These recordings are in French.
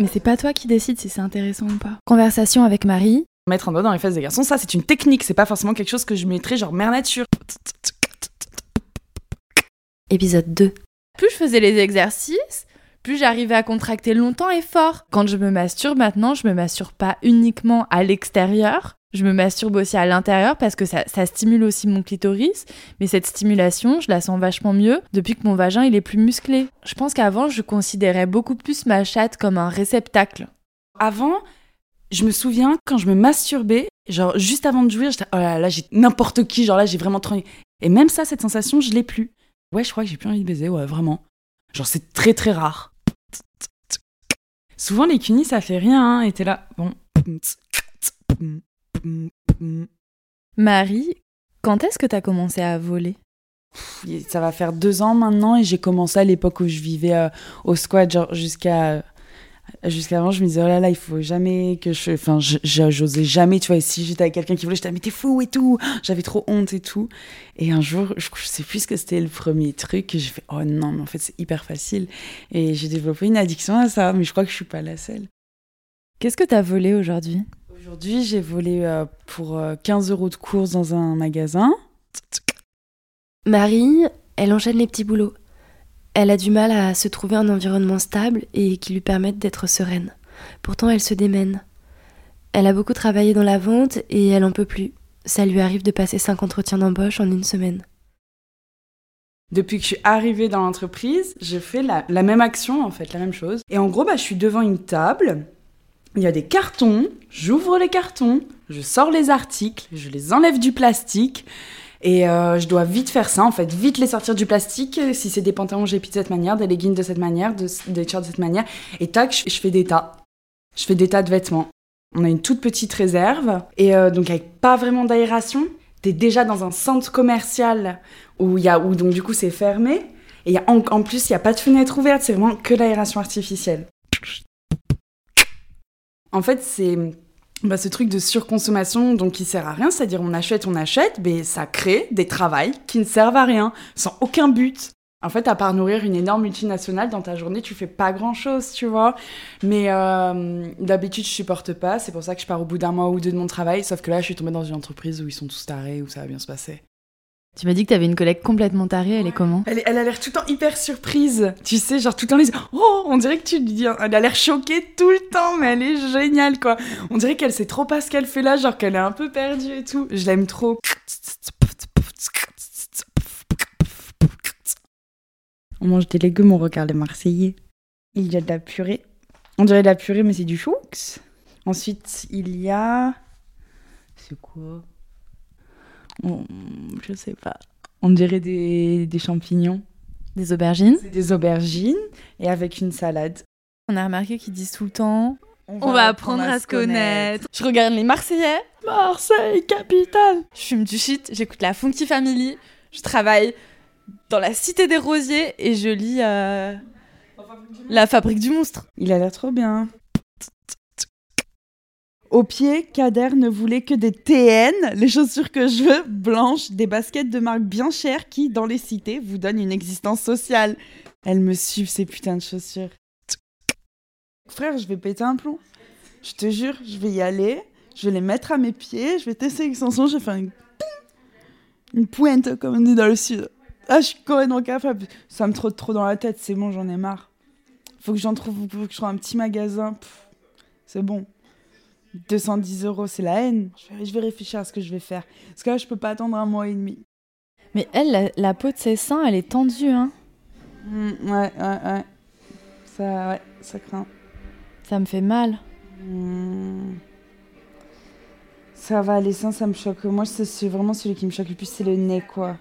Mais c'est pas toi qui décides si c'est intéressant ou pas. Conversation avec Marie. Mettre un doigt dans les fesses des garçons, ça c'est une technique, c'est pas forcément quelque chose que je mettrais genre mère nature. Épisode 2. Plus je faisais les exercices, plus j'arrivais à contracter longtemps et fort. Quand je me masturbe maintenant, je me masturbe pas uniquement à l'extérieur, je me masturbe aussi à l'intérieur parce que ça, stimule aussi mon clitoris, mais cette stimulation, je la sens vachement mieux depuis que mon vagin il est plus musclé. Je pense qu'avant, je considérais beaucoup plus ma chatte comme un réceptacle. Avant, je me souviens quand je me masturbais, genre juste avant de jouir, j'étais oh là là, j'ai n'importe qui, genre là j'ai vraiment trop. Et même ça, cette sensation, je l'ai plus. Ouais, je crois que j'ai plus envie de baiser, ouais, vraiment. Genre c'est très très rare. Souvent les cunis ça fait rien, hein, et t'es là, bon. Marie, quand est-ce que t'as commencé à voler? Ça va faire deux ans maintenant et j'ai commencé à l'époque où je vivais euh, au squat, genre jusqu'à jusqu'avant je me disais oh là là il faut jamais que je enfin j'osais jamais tu vois et si j'étais avec quelqu'un qui voulait j'étais mais t'es fou et tout. J'avais trop honte et tout. Et un jour je, je sais plus ce que c'était le premier truc j'ai fait oh non mais en fait c'est hyper facile. Et j'ai développé une addiction à ça mais je crois que je suis pas la seule. Qu'est-ce que t'as volé aujourd'hui? Aujourd'hui, j'ai volé euh, pour 15 euh, euros de course dans un magasin. Marie, elle enchaîne les petits boulots. Elle a du mal à se trouver un environnement stable et qui lui permette d'être sereine. Pourtant, elle se démène. Elle a beaucoup travaillé dans la vente et elle en peut plus. Ça lui arrive de passer 5 entretiens d'embauche en une semaine. Depuis que je suis arrivée dans l'entreprise, je fais la, la, même action, en fait, la même chose. Et en gros, bah, je suis devant une table il y a des cartons, j'ouvre les cartons, je sors les articles, je les enlève du plastique. Et euh, je dois vite faire ça, en fait, vite les sortir du plastique. Si c'est des pantalons, j'ai de cette manière, des leggings de cette manière, des shirts de cette manière. Et tac, je, fais des tas. Je fais des tas de vêtements. On a une toute petite réserve. Et euh, donc, avec pas vraiment d'aération, t'es déjà dans un centre commercial où, y a, où donc, du coup, c'est fermé. Et y a, en, en plus, il n'y a pas de fenêtre ouverte, c'est vraiment que l'aération artificielle. En fait, c'est bah, ce truc de surconsommation donc qui sert à rien, c'est-à-dire on achète, on achète, mais ça crée des travails qui ne servent à rien, sans aucun but. En fait, à part nourrir une énorme multinationale dans ta journée, tu fais pas grand-chose, tu vois. Mais euh, d'habitude, je supporte pas. C'est pour ça que je pars au bout d'un mois ou deux de mon travail. Sauf que là, je suis tombée dans une entreprise où ils sont tous tarés, où ça va bien se passer. Tu m'as dit que t'avais une collègue complètement tarée, elle est comment Elle, elle a l'air tout le temps hyper surprise. Tu sais, genre tout le temps, elle Oh, on dirait que tu dis. Elle a l'air choquée tout le temps, mais elle est géniale, quoi. On dirait qu'elle sait trop pas ce qu'elle fait là, genre qu'elle est un peu perdue et tout. Je l'aime trop. On mange des légumes, on regarde les Marseillais. Il y a de la purée. On dirait de la purée, mais c'est du choux. Ensuite, il y a. C'est quoi? Je sais pas. On dirait des, des champignons. Des aubergines Des aubergines et avec une salade. On a remarqué qu'ils disent tout le temps on va, apprendre à, se connaître. Je regarde les Marseillais. Marseille, capitale. Je fume du shit, j'écoute la Funky Family. Je travaille dans la Cité des Rosiers et je lis euh, La Fabrique du Monstre. Il a l'air trop bien. Au pied, Kader ne voulait que des TN, les chaussures que je veux, blanches, des baskets de marque bien chères qui, dans les cités, vous donnent une existence sociale. Elles me suivent, ces putains de chaussures. Frère, je vais péter un plomb. Je te jure, je vais y aller, je vais les mettre à mes pieds, je vais tester l'extension, je vais faire une, une pointe, comme on dit dans le sud. Ah, je suis complètement capable. Ça me trotte trop dans la tête, c'est bon, j'en ai marre. Faut que j'en trouve, faut que je trouve un petit magasin. C'est bon. 210 euros, c'est la haine. Je vais, réfléchir à ce que je vais faire. Parce que là, je peux pas attendre un mois et demi. Mais elle, la, peau de ses seins, elle est tendue, hein mmh, Ouais, ouais, ouais. Ça, ouais, ça craint. Ça me fait mal. Mmh. Ça va, les seins, ça me choque. Moi, c'est vraiment celui qui me choque le plus, c'est le nez, quoi.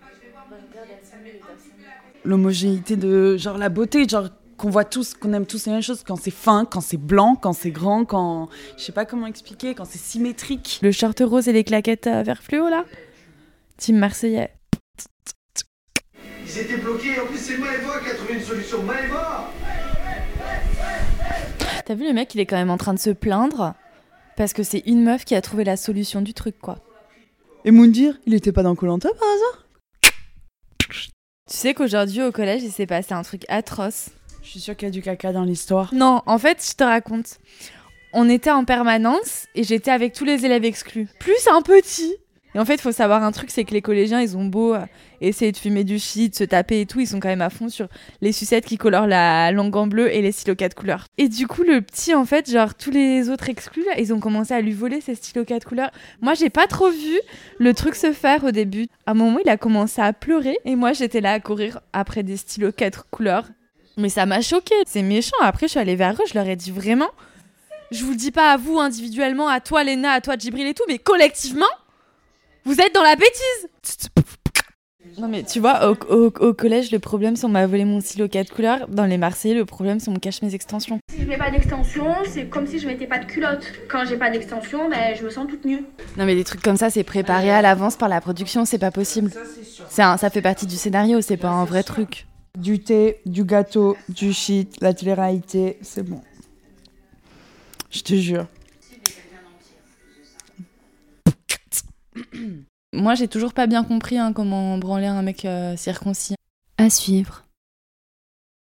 L'homogénéité de, genre, la beauté, genre, qu'on voit tous, qu'on aime tous les mêmes choses, quand c'est fin, quand c'est blanc, quand c'est grand, quand. Je sais pas comment expliquer, quand c'est symétrique. Le short rose et les claquettes euh, vert fluo, là? Team Marseillais. Ils étaient bloqués, en plus c'est Maëva qui a trouvé une solution. Maëva T'as vu le mec, il est quand même en train de se plaindre parce que c'est une meuf qui a trouvé la solution du truc, quoi. Et Moundir, il était pas dans Colanta par hasard? Tu sais qu'aujourd'hui au collège, il s'est passé un truc atroce. Je suis sûre qu'il y a du caca dans l'histoire. Non, en fait, je te raconte. On était en permanence et j'étais avec tous les élèves exclus. Plus un petit. Et en fait, il faut savoir un truc, c'est que les collégiens, ils ont beau euh, essayer de fumer du shit, se taper et tout, ils sont quand même à fond sur les sucettes qui colorent la langue en bleu et les stylos 4 couleurs. Et du coup, le petit, en fait, genre tous les autres exclus, ils ont commencé à lui voler ses stylos 4 couleurs. Moi, j'ai pas trop vu le truc se faire au début. À un moment, il a commencé à pleurer et moi, j'étais là à courir après des stylos 4 couleurs. Mais ça m'a choqué, c'est méchant. Après, je suis allée vers eux, je leur ai dit vraiment. Je vous le dis pas à vous individuellement, à toi Léna, à toi Djibril et tout, mais collectivement, vous êtes dans la bêtise Non mais tu vois, au, au- au collège, le problème c'est on m'a volé mon stylo 4 couleurs. Dans les Marseillais, le problème c'est on me cache mes extensions. Si je mets pas d'extension, c'est comme si je mettais pas de culotte. Quand j'ai pas d'extension, ben, je me sens toute nue. Non mais des trucs comme ça, c'est préparé à l'avance par la production, c'est pas possible. C'est un, ça fait partie du scénario, c'est pas un vrai truc. Du thé, du gâteau, du shit, la télé-réalité, c'est bon. Je te jure. Moi j'ai toujours pas bien compris hein, comment branler un mec euh, circoncis. À suivre.